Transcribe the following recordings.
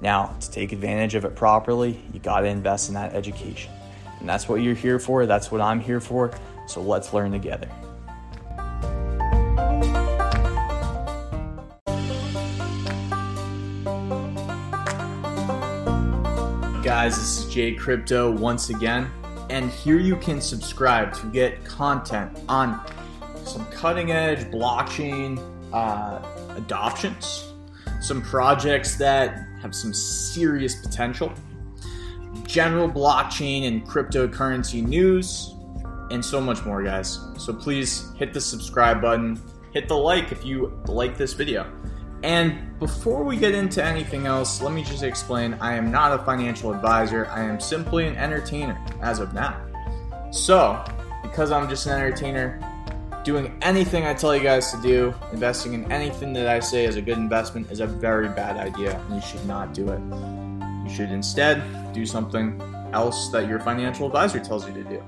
Now, to take advantage of it properly, you got to invest in that education. And that's what you're here for, that's what I'm here for. So let's learn together. Guys, this is Jay Crypto once again, and here you can subscribe to get content on some cutting edge blockchain uh, adoptions, some projects that have some serious potential, general blockchain and cryptocurrency news, and so much more, guys. So please hit the subscribe button, hit the like if you like this video. And before we get into anything else, let me just explain I am not a financial advisor, I am simply an entertainer as of now. So, because I'm just an entertainer, doing anything I tell you guys to do, investing in anything that I say is a good investment is a very bad idea, and you should not do it. You should instead do something else that your financial advisor tells you to do.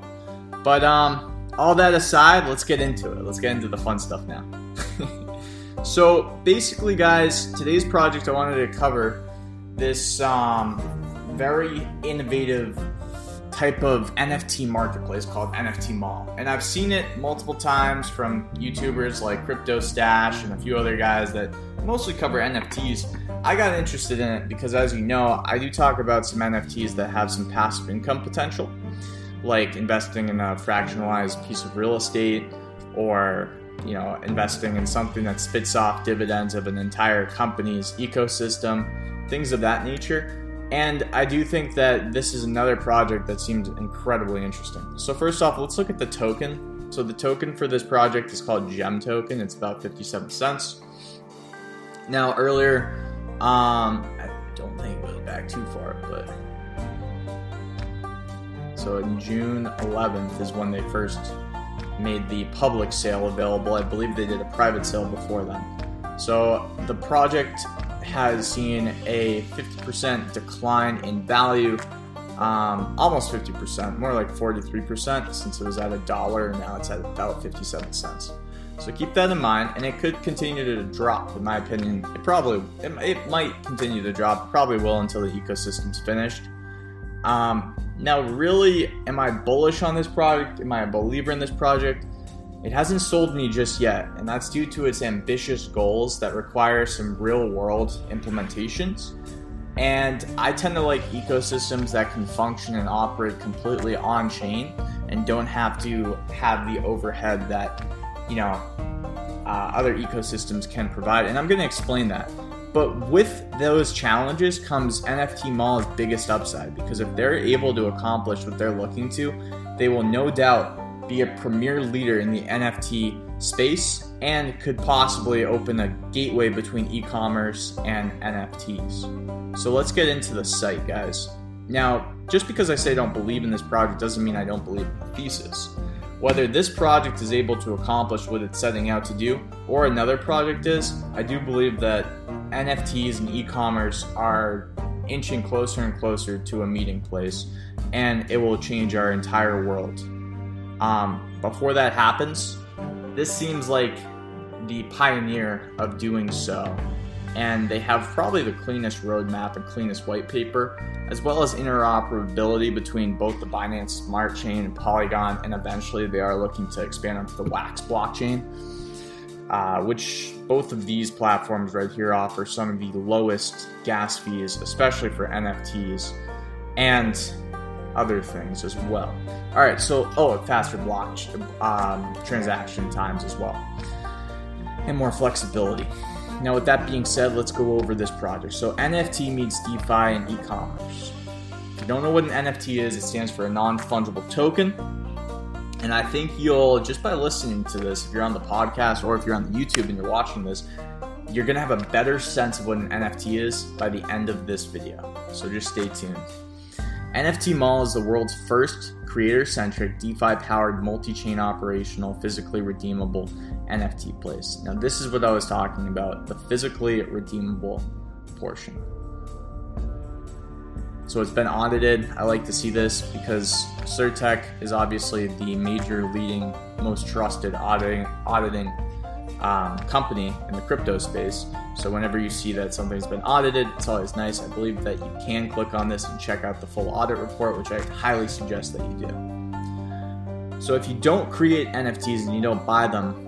But um, all that aside, let's get into it. Let's get into the fun stuff now. so basically, guys, today's project I wanted to cover this um, very innovative type of NFT marketplace called NFT Mall. And I've seen it multiple times from YouTubers like Crypto Stash and a few other guys that mostly cover NFTs. I got interested in it because, as you know, I do talk about some NFTs that have some passive income potential, like investing in a fractionalized piece of real estate or you know investing in something that spits off dividends of an entire company's ecosystem things of that nature and I do think that this is another project that seems incredibly interesting. So, first off, let's look at the token. So, the token for this project is called Gem Token, it's about 57 cents. Now, earlier, um, I don't think it goes back too far, but. So, June 11th is when they first made the public sale available. I believe they did a private sale before then. So, the project has seen a 50% decline in value, um, almost 50%, more like 43% since it was at a dollar and now it's at about 57 cents. So keep that in mind, and it could continue to drop. In my opinion, it probably it, it might continue to drop. Probably will until the ecosystem's finished. Um, now, really, am I bullish on this project? Am I a believer in this project? It hasn't sold me just yet, and that's due to its ambitious goals that require some real world implementations. And I tend to like ecosystems that can function and operate completely on chain and don't have to have the overhead that, you know, uh, other ecosystems can provide. And I'm going to explain that. But with those challenges comes NFT Mall's biggest upside because if they're able to accomplish what they're looking to, they will no doubt be a premier leader in the NFT space and could possibly open a gateway between e commerce and NFTs. So let's get into the site, guys. Now, just because I say I don't believe in this project doesn't mean I don't believe in the thesis. Whether this project is able to accomplish what it's setting out to do, or another project is, I do believe that NFTs and e commerce are inching closer and closer to a meeting place, and it will change our entire world. Um, before that happens, this seems like the pioneer of doing so. And they have probably the cleanest roadmap and cleanest white paper, as well as interoperability between both the Binance Smart Chain and Polygon, and eventually they are looking to expand onto the Wax blockchain, uh, which both of these platforms right here offer some of the lowest gas fees, especially for NFTs. And other things as well. All right, so oh, faster block um, transaction times as well, and more flexibility. Now, with that being said, let's go over this project. So, NFT meets DeFi and e-commerce. If you don't know what an NFT is, it stands for a non-fungible token. And I think you'll just by listening to this, if you're on the podcast or if you're on the YouTube and you're watching this, you're gonna have a better sense of what an NFT is by the end of this video. So just stay tuned. NFT Mall is the world's first creator centric, DeFi powered, multi chain operational, physically redeemable NFT place. Now, this is what I was talking about the physically redeemable portion. So it's been audited. I like to see this because CertiK is obviously the major, leading, most trusted auditing auditing um, company in the crypto space. So whenever you see that something's been audited, it's always nice. I believe that you can click on this and check out the full audit report, which I highly suggest that you do. So if you don't create NFTs and you don't buy them,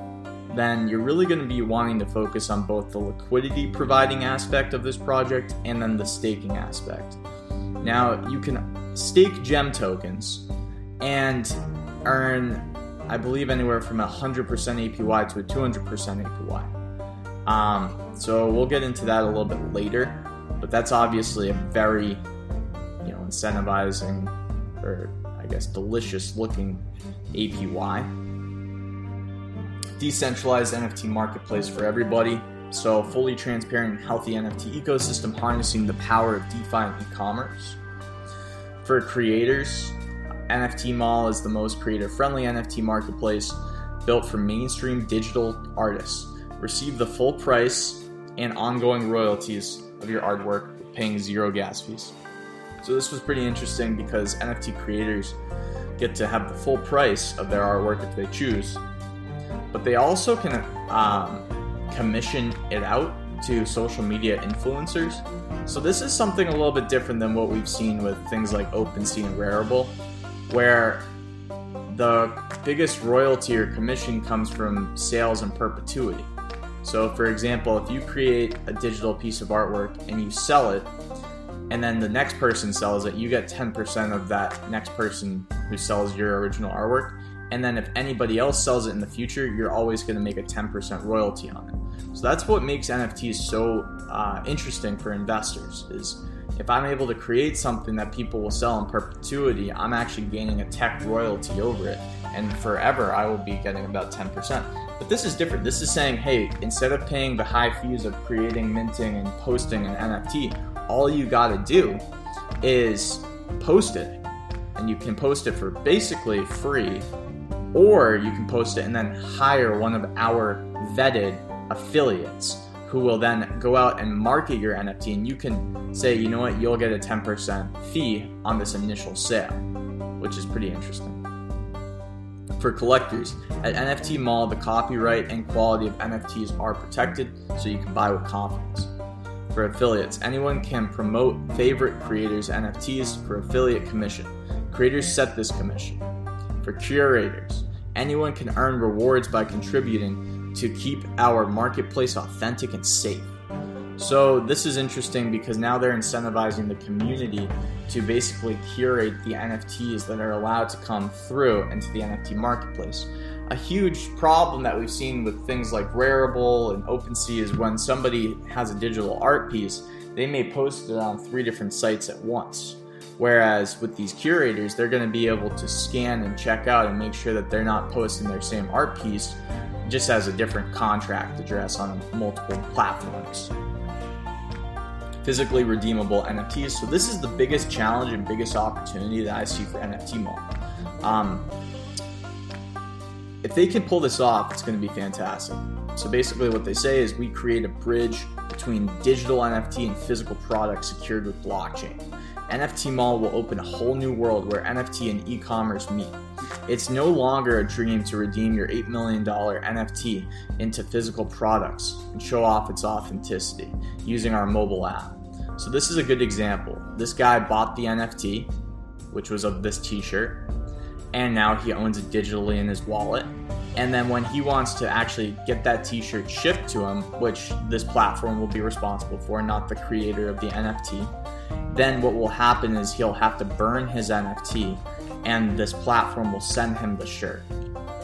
then you're really going to be wanting to focus on both the liquidity providing aspect of this project and then the staking aspect. Now, you can stake gem tokens and earn I believe anywhere from a 100% APY to a 200% APY. Um, so we'll get into that a little bit later, but that's obviously a very, you know, incentivizing or I guess delicious looking APY. Decentralized NFT marketplace for everybody. So fully transparent and healthy NFT ecosystem harnessing the power of DeFi and e-commerce. For creators, NFT Mall is the most creator friendly NFT marketplace built for mainstream digital artists. Receive the full price and ongoing royalties of your artwork, paying zero gas fees. So, this was pretty interesting because NFT creators get to have the full price of their artwork if they choose, but they also can um, commission it out to social media influencers. So, this is something a little bit different than what we've seen with things like OpenSea and Rarible where the biggest royalty or commission comes from sales and perpetuity. So, for example, if you create a digital piece of artwork and you sell it, and then the next person sells it, you get 10% of that next person who sells your original artwork. And then if anybody else sells it in the future, you're always going to make a 10% royalty on it. So that's what makes NFTs so uh, interesting for investors is if I'm able to create something that people will sell in perpetuity, I'm actually gaining a tech royalty over it. And forever, I will be getting about 10%. But this is different. This is saying, hey, instead of paying the high fees of creating, minting, and posting an NFT, all you got to do is post it. And you can post it for basically free, or you can post it and then hire one of our vetted affiliates who will then go out and market your NFT. And you can say, you know what, you'll get a 10% fee on this initial sale, which is pretty interesting. For collectors, at NFT Mall, the copyright and quality of NFTs are protected so you can buy with confidence. For affiliates, anyone can promote favorite creators' NFTs for affiliate commission. Creators set this commission. For curators, anyone can earn rewards by contributing to keep our marketplace authentic and safe. So, this is interesting because now they're incentivizing the community to basically curate the NFTs that are allowed to come through into the NFT marketplace. A huge problem that we've seen with things like Rarible and OpenSea is when somebody has a digital art piece, they may post it on three different sites at once. Whereas with these curators, they're going to be able to scan and check out and make sure that they're not posting their same art piece just has a different contract address on multiple platforms. Physically redeemable NFTs. So this is the biggest challenge and biggest opportunity that I see for NFT Mall. Um, if they can pull this off, it's going to be fantastic. So basically, what they say is we create a bridge between digital NFT and physical products secured with blockchain. NFT Mall will open a whole new world where NFT and e commerce meet. It's no longer a dream to redeem your $8 million NFT into physical products and show off its authenticity using our mobile app. So, this is a good example. This guy bought the NFT, which was of this t shirt, and now he owns it digitally in his wallet. And then when he wants to actually get that t shirt shipped to him, which this platform will be responsible for, not the creator of the NFT, then what will happen is he'll have to burn his NFT and this platform will send him the shirt.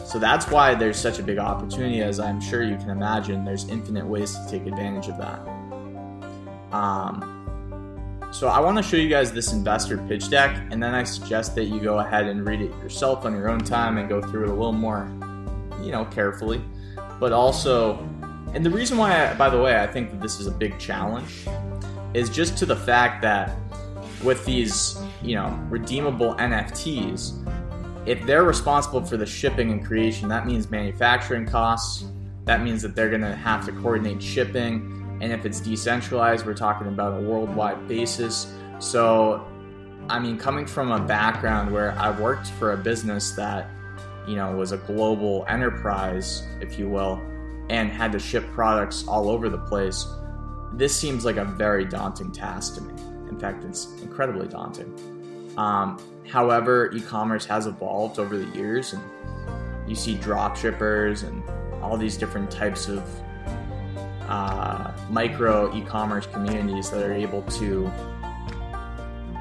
So that's why there's such a big opportunity, as I'm sure you can imagine. There's infinite ways to take advantage of that. Um, so I want to show you guys this investor pitch deck, and then I suggest that you go ahead and read it yourself on your own time and go through it a little more, you know, carefully. But also, and the reason why, I, by the way, I think that this is a big challenge is just to the fact that with these, you know, redeemable NFTs, if they're responsible for the shipping and creation, that means manufacturing costs. That means that they're going to have to coordinate shipping. And if it's decentralized, we're talking about a worldwide basis. So, I mean, coming from a background where I worked for a business that, you know, was a global enterprise, if you will, and had to ship products all over the place, this seems like a very daunting task to me. In fact, it's incredibly daunting. Um, however, e commerce has evolved over the years, and you see drop shippers and all these different types of uh, micro e commerce communities that are able to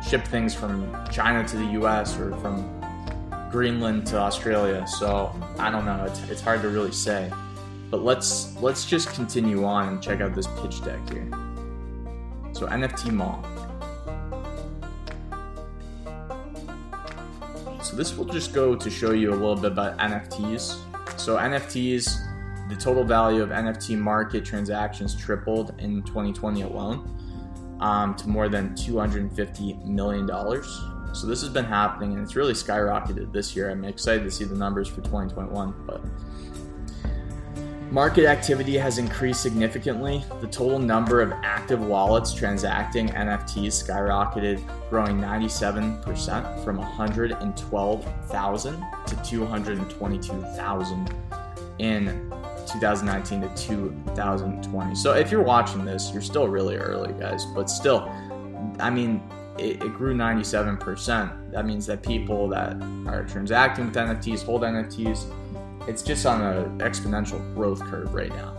ship things from China to the US or from Greenland to Australia. So I don't know, it's, it's hard to really say. But let's let's just continue on and check out this pitch deck here. So NFT Mall. This will just go to show you a little bit about NFTs. So NFTs, the total value of NFT market transactions tripled in 2020 alone um, to more than 250 million dollars. So this has been happening and it's really skyrocketed this year. I'm excited to see the numbers for 2021, but Market activity has increased significantly. The total number of active wallets transacting NFTs skyrocketed, growing 97% from 112,000 to 222,000 in 2019 to 2020. So if you're watching this, you're still really early, guys, but still, I mean, it, it grew 97%. That means that people that are transacting with NFTs, hold NFTs, it's just on an exponential growth curve right now.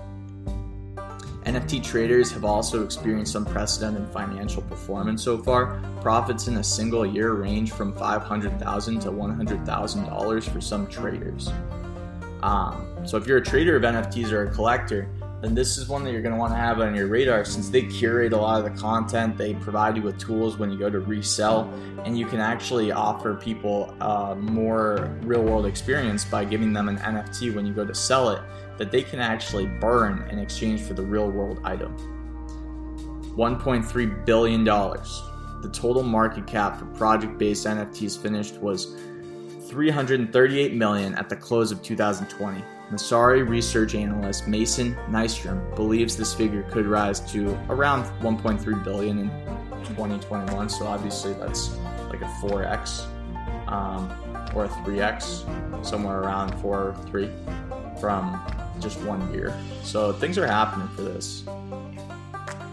NFT traders have also experienced unprecedented financial performance so far. Profits in a single year range from $500,000 to $100,000 for some traders. Um, so, if you're a trader of NFTs or a collector, then this is one that you're going to want to have on your radar since they curate a lot of the content. They provide you with tools when you go to resell, and you can actually offer people a more real world experience by giving them an NFT when you go to sell it that they can actually burn in exchange for the real world item. $1.3 billion. The total market cap for project based NFTs finished was 338 million at the close of 2020. Messari research analyst Mason Nystrom believes this figure could rise to around 1.3 billion in 2021. So obviously that's like a 4x um, or a 3x, somewhere around 4 or 3 from just one year. So things are happening for this.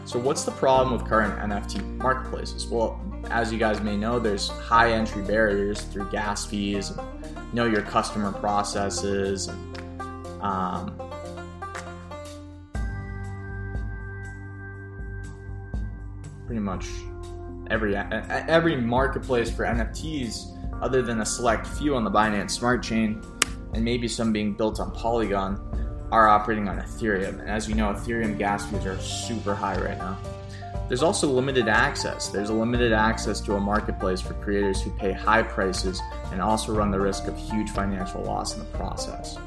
So what's the problem with current NFT marketplaces? Well, as you guys may know, there's high entry barriers through gas fees, know your customer processes, and um, pretty much every every marketplace for NFTs, other than a select few on the Binance Smart Chain, and maybe some being built on Polygon, are operating on Ethereum. And as you know, Ethereum gas fees are super high right now. There's also limited access. There's a limited access to a marketplace for creators who pay high prices and also run the risk of huge financial loss in the process.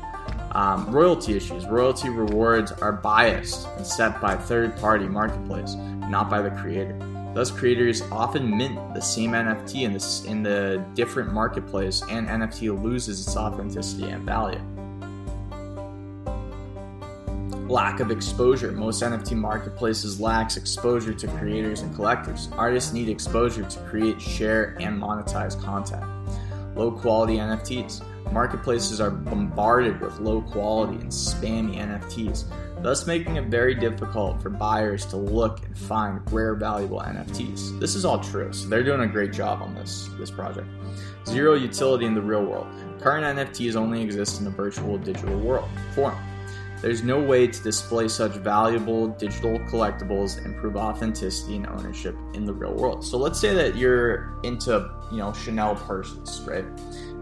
Um, royalty issues. Royalty rewards are biased and set by third party marketplace, not by the creator. Thus, creators often mint the same NFT in, this, in the different marketplace, and NFT loses its authenticity and value. Lack of exposure. Most NFT marketplaces lacks exposure to creators and collectors. Artists need exposure to create, share, and monetize content. Low quality NFTs. Marketplaces are bombarded with low quality and spammy NFTs, thus making it very difficult for buyers to look and find rare, valuable NFTs. This is all true, so they're doing a great job on this, this project. Zero utility in the real world. Current NFTs only exist in a virtual digital world form. There's no way to display such valuable digital collectibles and prove authenticity and ownership in the real world. So let's say that you're into, you know, Chanel purses, right?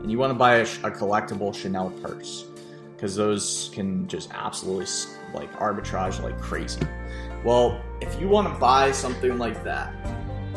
and you want to buy a, a collectible Chanel purse because those can just absolutely like arbitrage like crazy. Well, if you want to buy something like that,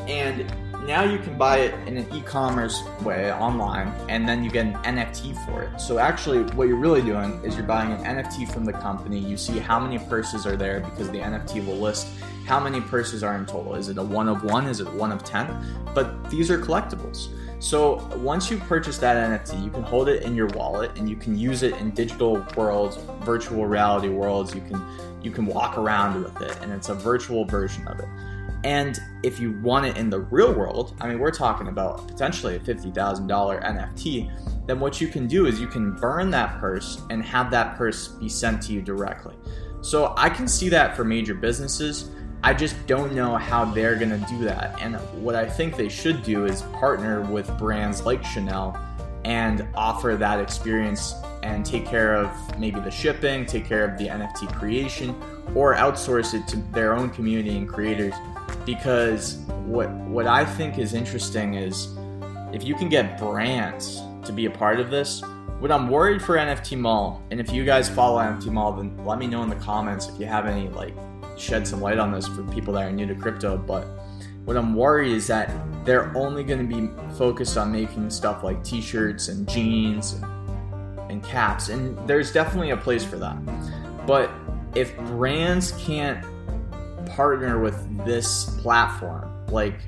and now you can buy it in an e-commerce way online and then you get an nft for it. So actually what you're really doing is you're buying an nft from the company. You see how many purses are there because the nft will list how many purses are in total. Is it a one of one? Is it one of ten? But these are collectibles. So once you purchase that nft you can hold it in your wallet and you can use it in digital worlds virtual reality worlds. You can you can walk around with it and it's a virtual version of it and if you want it in the real world, I mean, we're talking about potentially a $50,000 NFT, then what you can do is you can burn that purse and have that purse be sent to you directly. So I can see that for major businesses. I just don't know how they're going to do that. And what I think they should do is partner with brands like Chanel and offer that experience and take care of maybe the shipping, take care of the NFT creation, or outsource it to their own community and creators because what what I think is interesting is if you can get brands to be a part of this. What I'm worried for NFT Mall, and if you guys follow NFT Mall, then let me know in the comments if you have any like shed some light on this for people that are new to crypto. But what I'm worried is that they're only going to be focused on making stuff like t-shirts and jeans and, and caps, and there's definitely a place for that. But if brands can't partner with this platform, like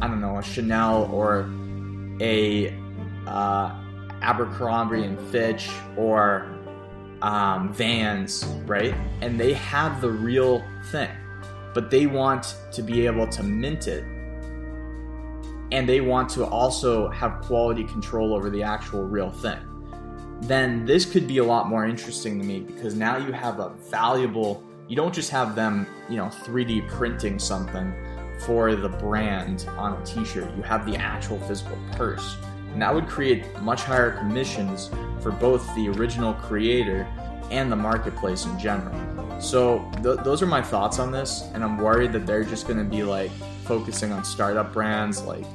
I don't know, a Chanel or a uh, Abercrombie and Fitch or um, Vans, right? And they have the real thing, but they want to be able to mint it. And they want to also have quality control over the actual real thing. Then this could be a lot more interesting to me because now you have a valuable you don't just have them, you know, 3D printing something for the brand on a t-shirt. You have the actual physical purse. And that would create much higher commissions for both the original creator and the marketplace in general. So th- those are my thoughts on this, and I'm worried that they're just going to be like focusing on startup brands like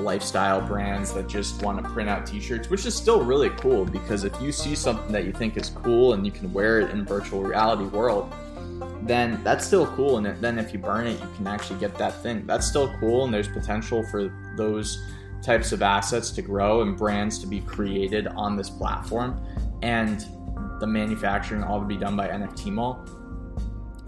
lifestyle brands that just want to print out t-shirts, which is still really cool because if you see something that you think is cool and you can wear it in virtual reality world, then that's still cool. And then if you burn it, you can actually get that thing. That's still cool, and there's potential for those types of assets to grow and brands to be created on this platform, and the manufacturing all to be done by NFT Mall.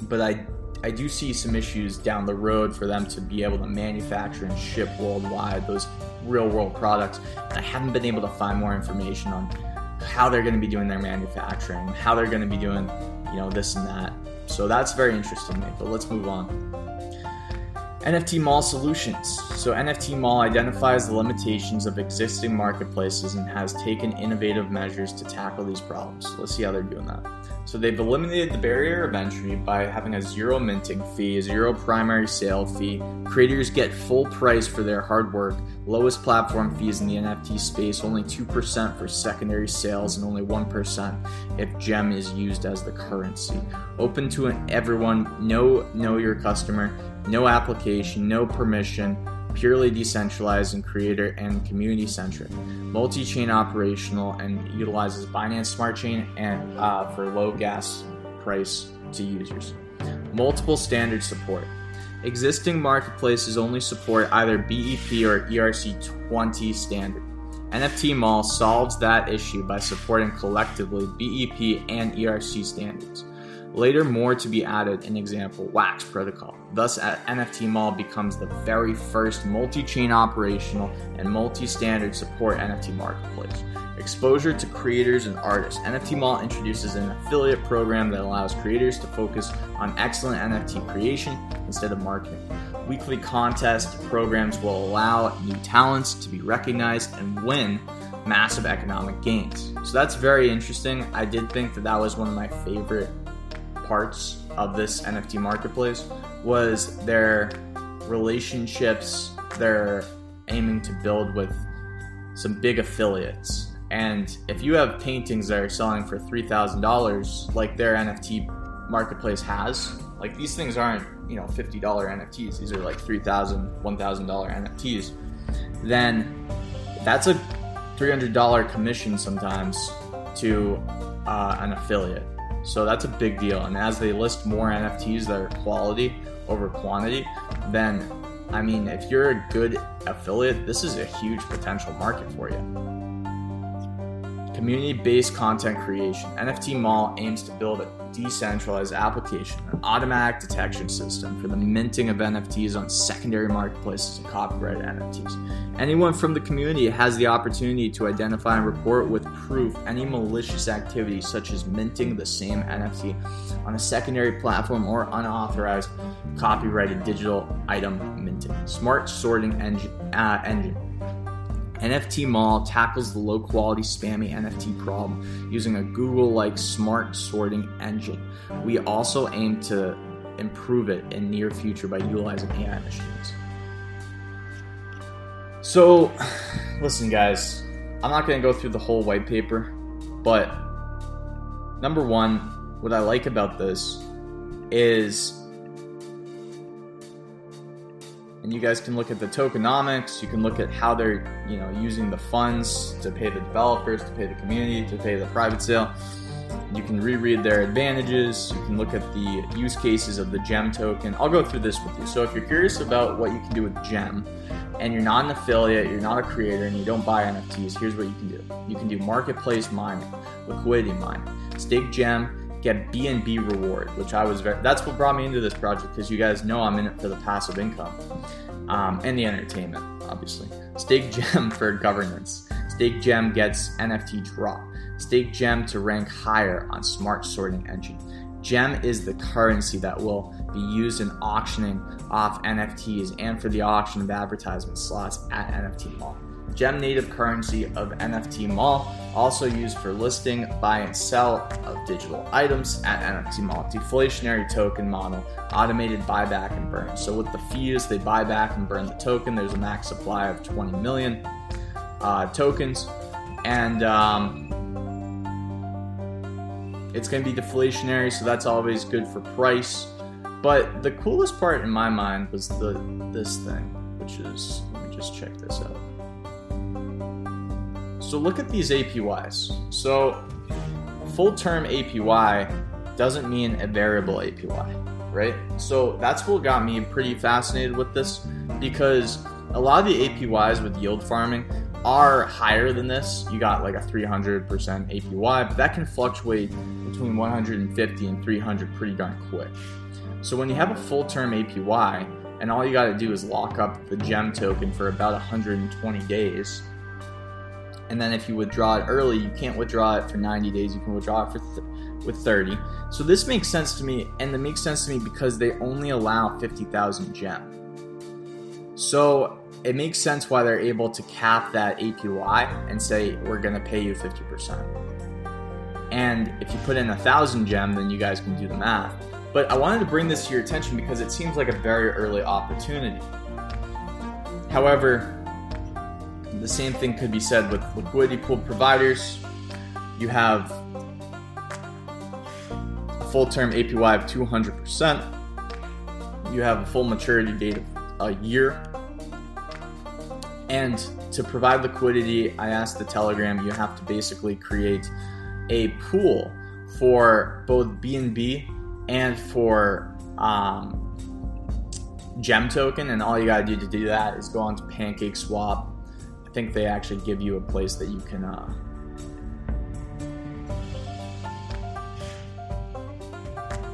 But I I do see some issues down the road for them to be able to manufacture and ship worldwide those real world products. And I haven't been able to find more information on how they're going to be doing their manufacturing, how they're going to be doing, you know, this and that. So that's very interesting me, but let's move on. NFT Mall Solutions. So, NFT Mall identifies the limitations of existing marketplaces and has taken innovative measures to tackle these problems. Let's see how they're doing that. So, they've eliminated the barrier of entry by having a zero minting fee, a zero primary sale fee. Creators get full price for their hard work, lowest platform fees in the NFT space, only 2% for secondary sales, and only 1% if gem is used as the currency. Open to everyone, know, know your customer no application, no permission, purely decentralized and creator and community centric, multi chain operational, and utilizes Binance Smart Chain and uh, for low gas price to users. Multiple standard support. Existing marketplaces only support either BEP or ERC20 standard. NFT Mall solves that issue by supporting collectively BEP and ERC standards. Later, more to be added, an example, Wax Protocol. Thus, NFT Mall becomes the very first multi chain operational and multi standard support NFT marketplace. Exposure to creators and artists. NFT Mall introduces an affiliate program that allows creators to focus on excellent NFT creation instead of marketing. Weekly contest programs will allow new talents to be recognized and win massive economic gains. So that's very interesting. I did think that that was one of my favorite parts of this NFT marketplace was their relationships they're aiming to build with some big affiliates. And if you have paintings that are selling for $3,000, like their NFT marketplace has, like these things aren't, you know, $50 NFTs, these are like $3,000, $1,000 NFTs, then that's a $300 commission sometimes to uh, an affiliate. So that's a big deal. And as they list more NFTs that are quality over quantity, then I mean, if you're a good affiliate, this is a huge potential market for you. Community based content creation. NFT Mall aims to build a decentralized application, an automatic detection system for the minting of NFTs on secondary marketplaces and copyrighted NFTs. Anyone from the community has the opportunity to identify and report with proof any malicious activity, such as minting the same NFT on a secondary platform or unauthorized copyrighted digital item minting. Smart sorting engine. Uh, engine NFT Mall tackles the low quality spammy NFT problem using a Google like smart sorting engine. We also aim to improve it in near future by utilizing AI machines. So, listen guys, I'm not going to go through the whole white paper, but number 1, what I like about this is and you guys can look at the tokenomics you can look at how they're you know using the funds to pay the developers to pay the community to pay the private sale. You can reread their advantages you can look at the use cases of the gem token. I'll go through this with you. So if you're curious about what you can do with gem and you're not an affiliate you're not a creator and you don't buy nfts here's what you can do. You can do marketplace mining liquidity mining. Stake gem get BNB reward, which I was very, that's what brought me into this project because you guys know I'm in it for the passive income um, and the entertainment, obviously. Stake Gem for governance. Stake Gem gets NFT drop. Stake Gem to rank higher on smart sorting engine. Gem is the currency that will be used in auctioning off NFTs and for the auction of advertisement slots at NFT Mall. Gem native currency of NFT Mall, also used for listing, buy, and sell of digital items at NFT Mall. Deflationary token model, automated buyback and burn. So with the fees, they buy back and burn the token. There's a max supply of 20 million uh, tokens, and um, it's going to be deflationary, so that's always good for price. But the coolest part in my mind was the this thing, which is let me just check this out. So look at these APYs. So full term APY doesn't mean a variable APY, right? So that's what got me pretty fascinated with this because a lot of the APYs with yield farming are higher than this. You got like a 300% APY, but that can fluctuate between 150 and 300 pretty darn quick. So when you have a full term APY and all you got to do is lock up the gem token for about 120 days, and then if you withdraw it early, you can't withdraw it for 90 days. You can withdraw it for th- with 30. So this makes sense to me, and it makes sense to me because they only allow 50,000 gem. So it makes sense why they're able to cap that APY and say we're going to pay you 50%. And if you put in a thousand gem, then you guys can do the math. But I wanted to bring this to your attention because it seems like a very early opportunity. However, the same thing could be said with liquidity pool providers. You have a full term APY of 200%. You have a full maturity date of a year. And to provide liquidity, I asked the Telegram, you have to basically create a pool for both BNB and for um, Gem token. And all you got to do to do that is go on to Pancake Swap I think they actually give you a place that you can. Uh,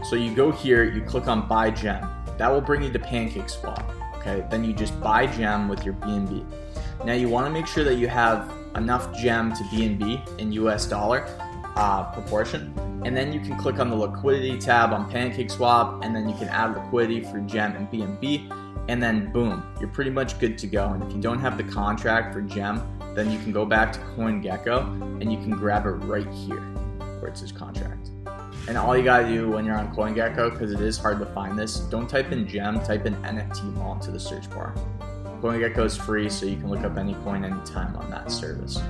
so you go here, you click on Buy Gem. That will bring you to Pancake Swap. Okay, then you just buy gem with your BNB. Now you want to make sure that you have enough gem to BNB in US dollar uh, proportion, and then you can click on the liquidity tab on Pancake Swap, and then you can add liquidity for gem and BNB and then boom, you're pretty much good to go. And if you don't have the contract for Gem, then you can go back to CoinGecko and you can grab it right here where it says contract. And all you gotta do when you're on CoinGecko, because it is hard to find this, don't type in Gem, type in NFT Mall into the search bar. CoinGecko is free, so you can look up any coin anytime on that service.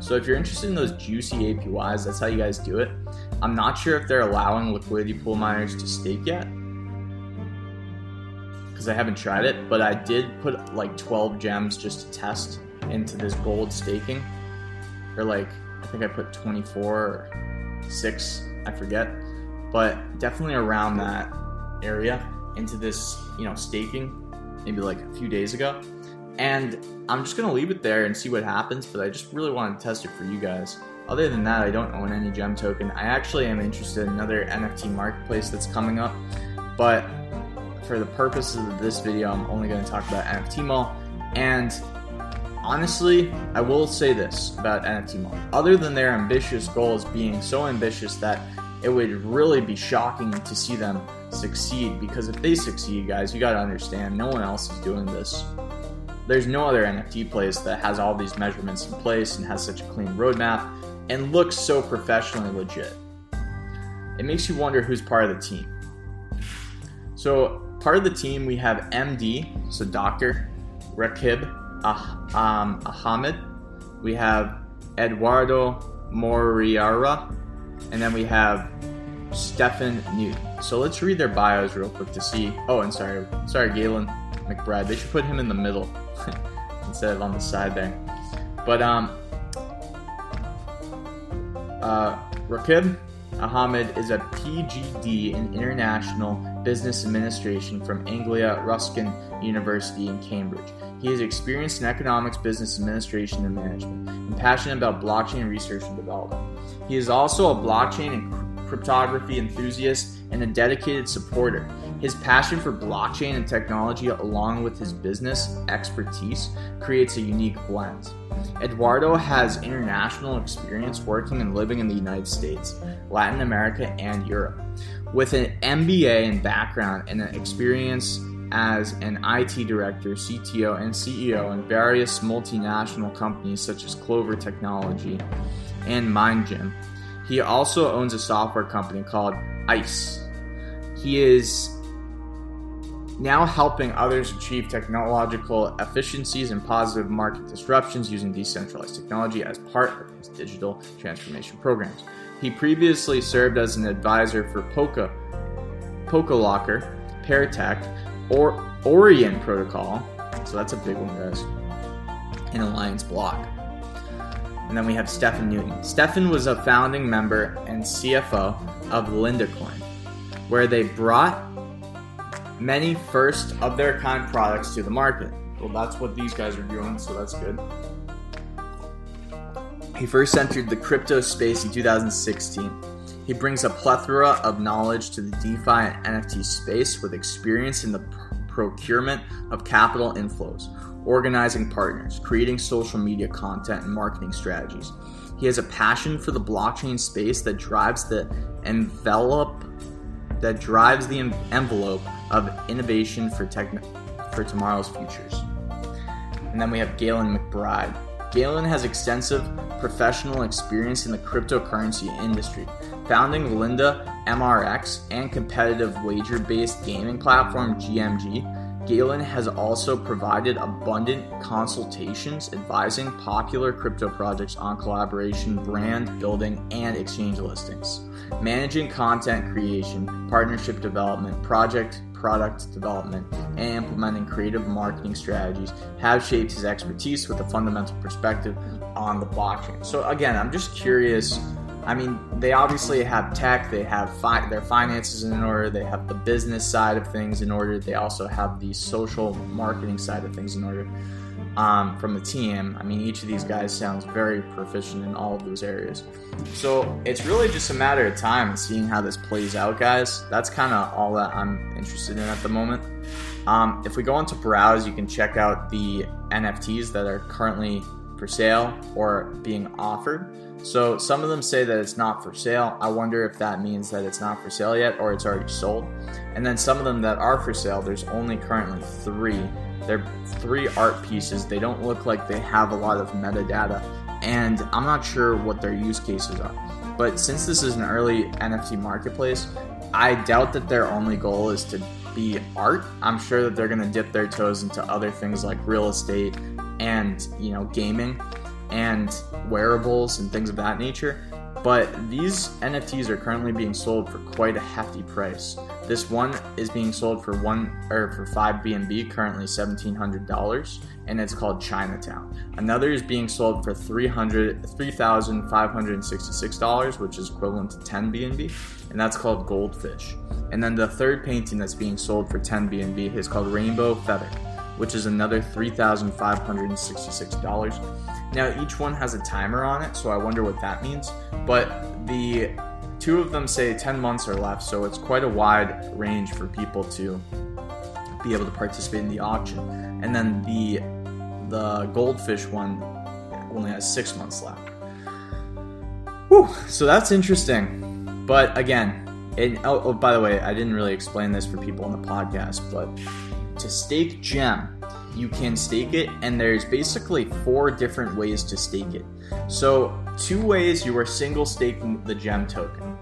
So if you're interested in those juicy APYs, that's how you guys do it. I'm not sure if they're allowing liquidity pool miners to stake yet, because I haven't tried it, but I did put like 12 gems just to test into this gold staking. Or like, I think I put 24 or 6, I forget. But definitely around that area into this, you know, staking. maybe like a few days ago. And I'm just gonna leave it there and see what happens, but I just really wanted to test it for you guys. Other than that, I don't own any gem token. I actually am interested in another NFT marketplace that's coming up, but for the purposes of this video, I'm only going to talk about NFT Mall. And honestly, I will say this about NFT Mall. Other than their ambitious goals being so ambitious that it would really be shocking to see them succeed, because if they succeed, guys, you got to understand, no one else is doing this. There's no other NFT place that has all these measurements in place and has such a clean roadmap and looks so professionally legit. It makes you wonder who's part of the team. So, part of the team, we have MD, so Dr. Rakib ah- um, Ahmed. We have Eduardo Moriara. And then we have Stefan Newton. So let's read their bios real quick to see. Oh, and sorry, sorry, Galen McBride. They should put him in the middle instead of on the side there. But um, uh, Rakib Ahmed is a PGD in International Business Administration from Anglia Ruskin University in Cambridge. He is experienced in economics, business administration, and management, and passionate about blockchain research and development. He is also a blockchain and cryptography enthusiast and a dedicated supporter. His passion for blockchain and technology, along with his business expertise, creates a unique blend. Eduardo has international experience working and living in the United States, Latin America, and Europe. With an MBA and background and an experience as an IT director, CTO, and CEO in various multinational companies such as Clover Technology and MindGym, he also owns a software company called ICE. He is now helping others achieve technological efficiencies and positive market disruptions using decentralized technology as part of his digital transformation programs. He previously served as an advisor for Polka, PolkaLokr, Paratech, or Orion Protocol, so that's a big one, guys, and Alliance Block. And then we have Stefan Newton. Stefan was a founding member and CFO of LindaCoin, where they brought many first of their kind products to the market. Well, that's what these guys are doing, so that's good. He first entered the crypto space in 2016. He brings a plethora of knowledge to the DeFi and NFT space with experience in the pr- procurement of capital inflows, organizing partners, creating social media content, and marketing strategies. He has a passion for the blockchain space that drives the envelope that drives the envelope of innovation for, techn- for tomorrow's futures. And then we have Galen McBride. Galen has extensive professional experience in the cryptocurrency industry, founding Linda MRX and competitive wager based gaming platform GMG. Galen has also provided abundant consultations advising popular crypto projects on collaboration, brand building, and exchange listings, managing content creation, partnership development, project product development, and implementing creative marketing strategies have shaped his expertise with a fundamental perspective on the blockchain. So, again, I'm just curious. I mean, they obviously have tech, they have fi- their finances in order, they have the business side of things in order, they also have the social marketing side of things in order um, from the team. I mean, each of these guys sounds very proficient in all of those areas. So it's really just a matter of time and seeing how this plays out, guys. That's kind of all that I'm interested in at the moment. Um, if we go into browse, you can check out the NFTs that are currently for sale or being offered. So some of them say that it's not for sale. I wonder if that means that it's not for sale yet or it's already sold. And then some of them that are for sale, there's only currently three they're three art pieces. They don't look like they have a lot of metadata, and I'm not sure what their use cases are. But since this is an early NFT marketplace, I doubt that their only goal is to be art. I'm sure that they're going to dip their toes into other things like real estate and, you know, gaming and wearables and things of that nature. But these NFTs are currently being sold for quite a hefty price. This one is being sold for one or for five BNB, currently seventeen hundred dollars, and it's called Chinatown. Another is being sold for three hundred three thousand five hundred and sixty-six dollars, which is equivalent to ten BNB, and that's called Goldfish. And then the third painting that's being sold for ten BNB is called Rainbow Feather. which is another $3,566. Now, each one has a timer on it, so I wonder what that means. But the two of them say 10 months are left, so it's quite a wide range for people to be able to participate in the auction. And then the the goldfish one only has six months left. Whew, so that's interesting. But again, and oh, oh, by the way, I didn't really explain this for people on the podcast, but to stake gem, you can stake it, and there's basically four different ways to stake it. So, two ways you are single staking the gem token.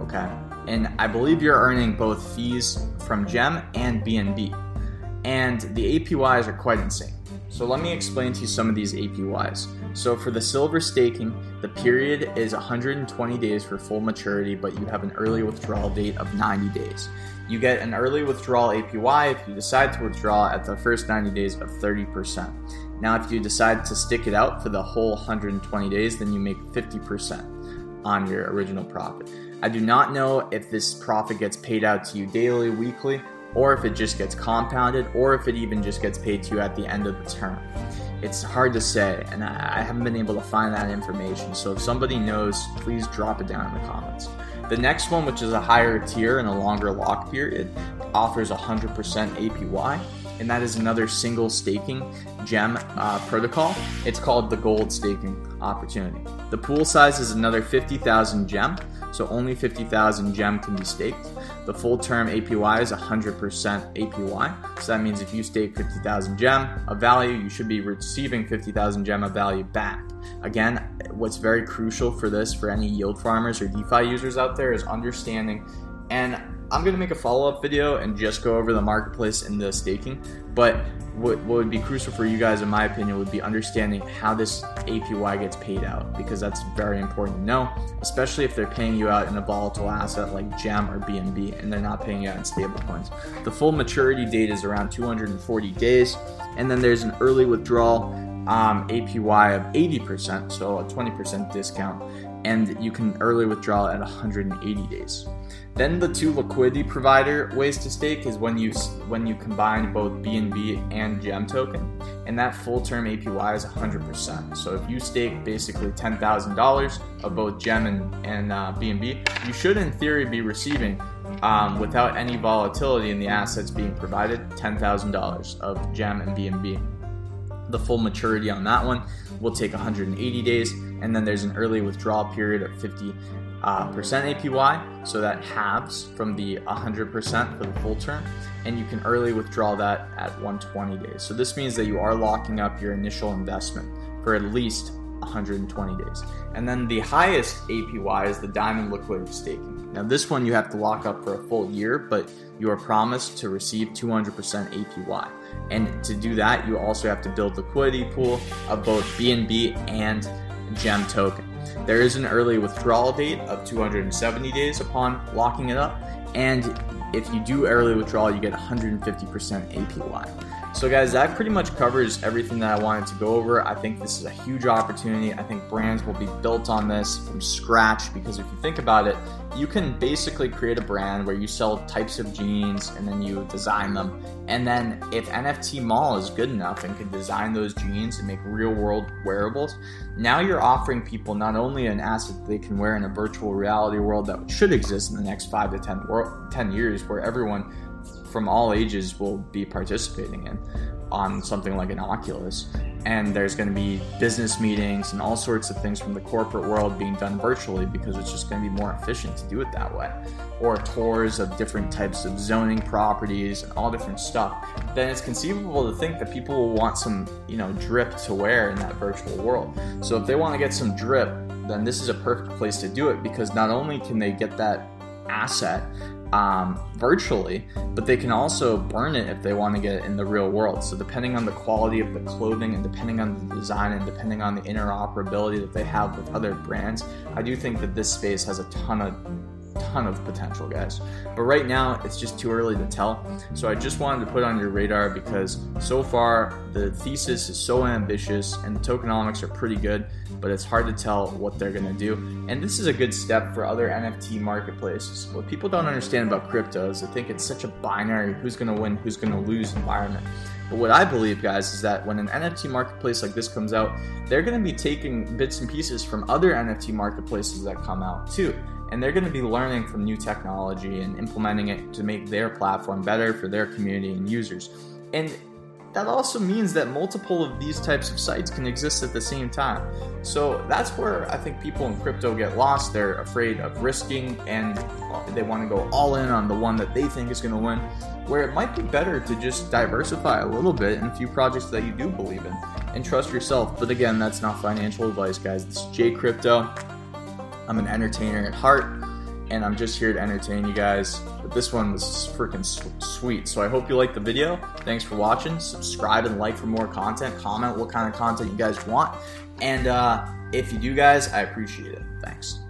Okay, and I believe you're earning both fees from gem and BNB, and the APYs are quite insane. So let me explain to you some of these APYs. So for the silver staking, the period is 120 days for full maturity, but you have an early withdrawal date of 90 days. You get an early withdrawal APY if you decide to withdraw at the first 90 days of 30%. Now, if you decide to stick it out for the whole 120 days, then you make 50% on your original profit. I do not know if this profit gets paid out to you daily, weekly, or if it just gets compounded, or if it even just gets paid to you at the end of the term. It's hard to say, and I haven't been able to find that information. So if somebody knows, please drop it down in the comments. The next one, which is a higher tier and a longer lock period, offers 100% APY, and that is another single staking gem uh, protocol. It's called the gold staking opportunity. The pool size is another 50,000 gem, so only 50,000 gem can be staked. The full term APY is 100% APY, so that means if you stake 50,000 gem of value, you should be receiving 50,000 gem of value back. Again, what's very crucial for this for any yield farmers or DeFi users out there is understanding and I'm to make a follow up video and just go over the marketplace and the staking. But what, what would be crucial for you guys, in my opinion, would be understanding how this APY gets paid out because that's very important to know, especially if they're paying you out in a volatile asset like GEM or BNB and they're not paying you out in stablecoins. The full maturity date is around 240 days, and then there's an early withdrawal um, APY of 80%, so a 20% discount, and you can early withdraw at 180 days. Then the two liquidity provider ways to stake is when you when you combine both BNB and Gem token, and that full term APY is 100%. So if you stake basically $10,000 of both Gem and, and uh, BNB, you should in theory be receiving um, without any volatility in the assets being provided $10,000 of Gem and BNB. The full maturity on that one will take 180 days, and then there's an early withdrawal period of 50 uh, percent APY, so that halves from the 100% for the full term, and you can early withdraw that at 120 days. So this means that you are locking up your initial investment for at least 120 days. And then the highest APY is the Diamond Liquidity Staking. Now, this one you have to lock up for a full year, but you are promised to receive 200% APY. And to do that, you also have to build liquidity pool of both BNB and GEM token. There is an early withdrawal date of 270 days upon locking it up, and if you do early withdrawal, you get 150% APY. So, guys, that pretty much covers everything that I wanted to go over. I think this is a huge opportunity. I think brands will be built on this from scratch because if you think about it, you can basically create a brand where you sell types of jeans and then you design them. And then, if NFT Mall is good enough and can design those jeans and make real world wearables, now you're offering people not only an asset they can wear in a virtual reality world that should exist in the next five to 10, 10 years where everyone from all ages will be participating in on something like an Oculus. And there's going to be business meetings and all sorts of things from the corporate world being done virtually because it's just going to be more efficient to do it that way. Or tours of different types of zoning properties and all different stuff. Then it's conceivable to think that people will want some, you know, drip to wear in that virtual world. So if they want to get some drip, then this is a perfect place to do it because not only can they get that asset um, virtually, but they can also burn it if they want to get it in the real world. So, depending on the quality of the clothing and depending on the design and depending on the interoperability that they have with other brands, I do think that this space has a ton of ton of potential, guys. But right now, it's just too early to tell. So I just wanted to put on your radar because so far the thesis is so ambitious and the tokenomics are pretty good, but it's hard to tell what they're going to do. And this is a good step for other NFT marketplaces. What people don't understand about crypto is they think it's such a binary who's going to win, who's going to lose environment. But what I believe, guys, is that when an NFT marketplace like this comes out, they're going to be taking bits and pieces from other NFT marketplaces that come out too. And they're going to be learning from new technology and implementing it to make their platform better for their community and users. And that also means that multiple of these types of sites can exist at the same time. So that's where I think people in crypto get lost. They're afraid of risking and they want to go all in on the one that they think is going to win. Where it might be better to just diversify a little bit in a few projects that you do believe in and trust yourself. But again, that's not financial advice, guys. This is Jay Crypto. I'm an entertainer at heart and I'm just here to entertain you guys. But this one was freaking sweet. So I hope you liked the video. Thanks for watching. Subscribe and like for more content. Comment what kind of content you guys want. And uh, if you do, guys, I appreciate it. Thanks.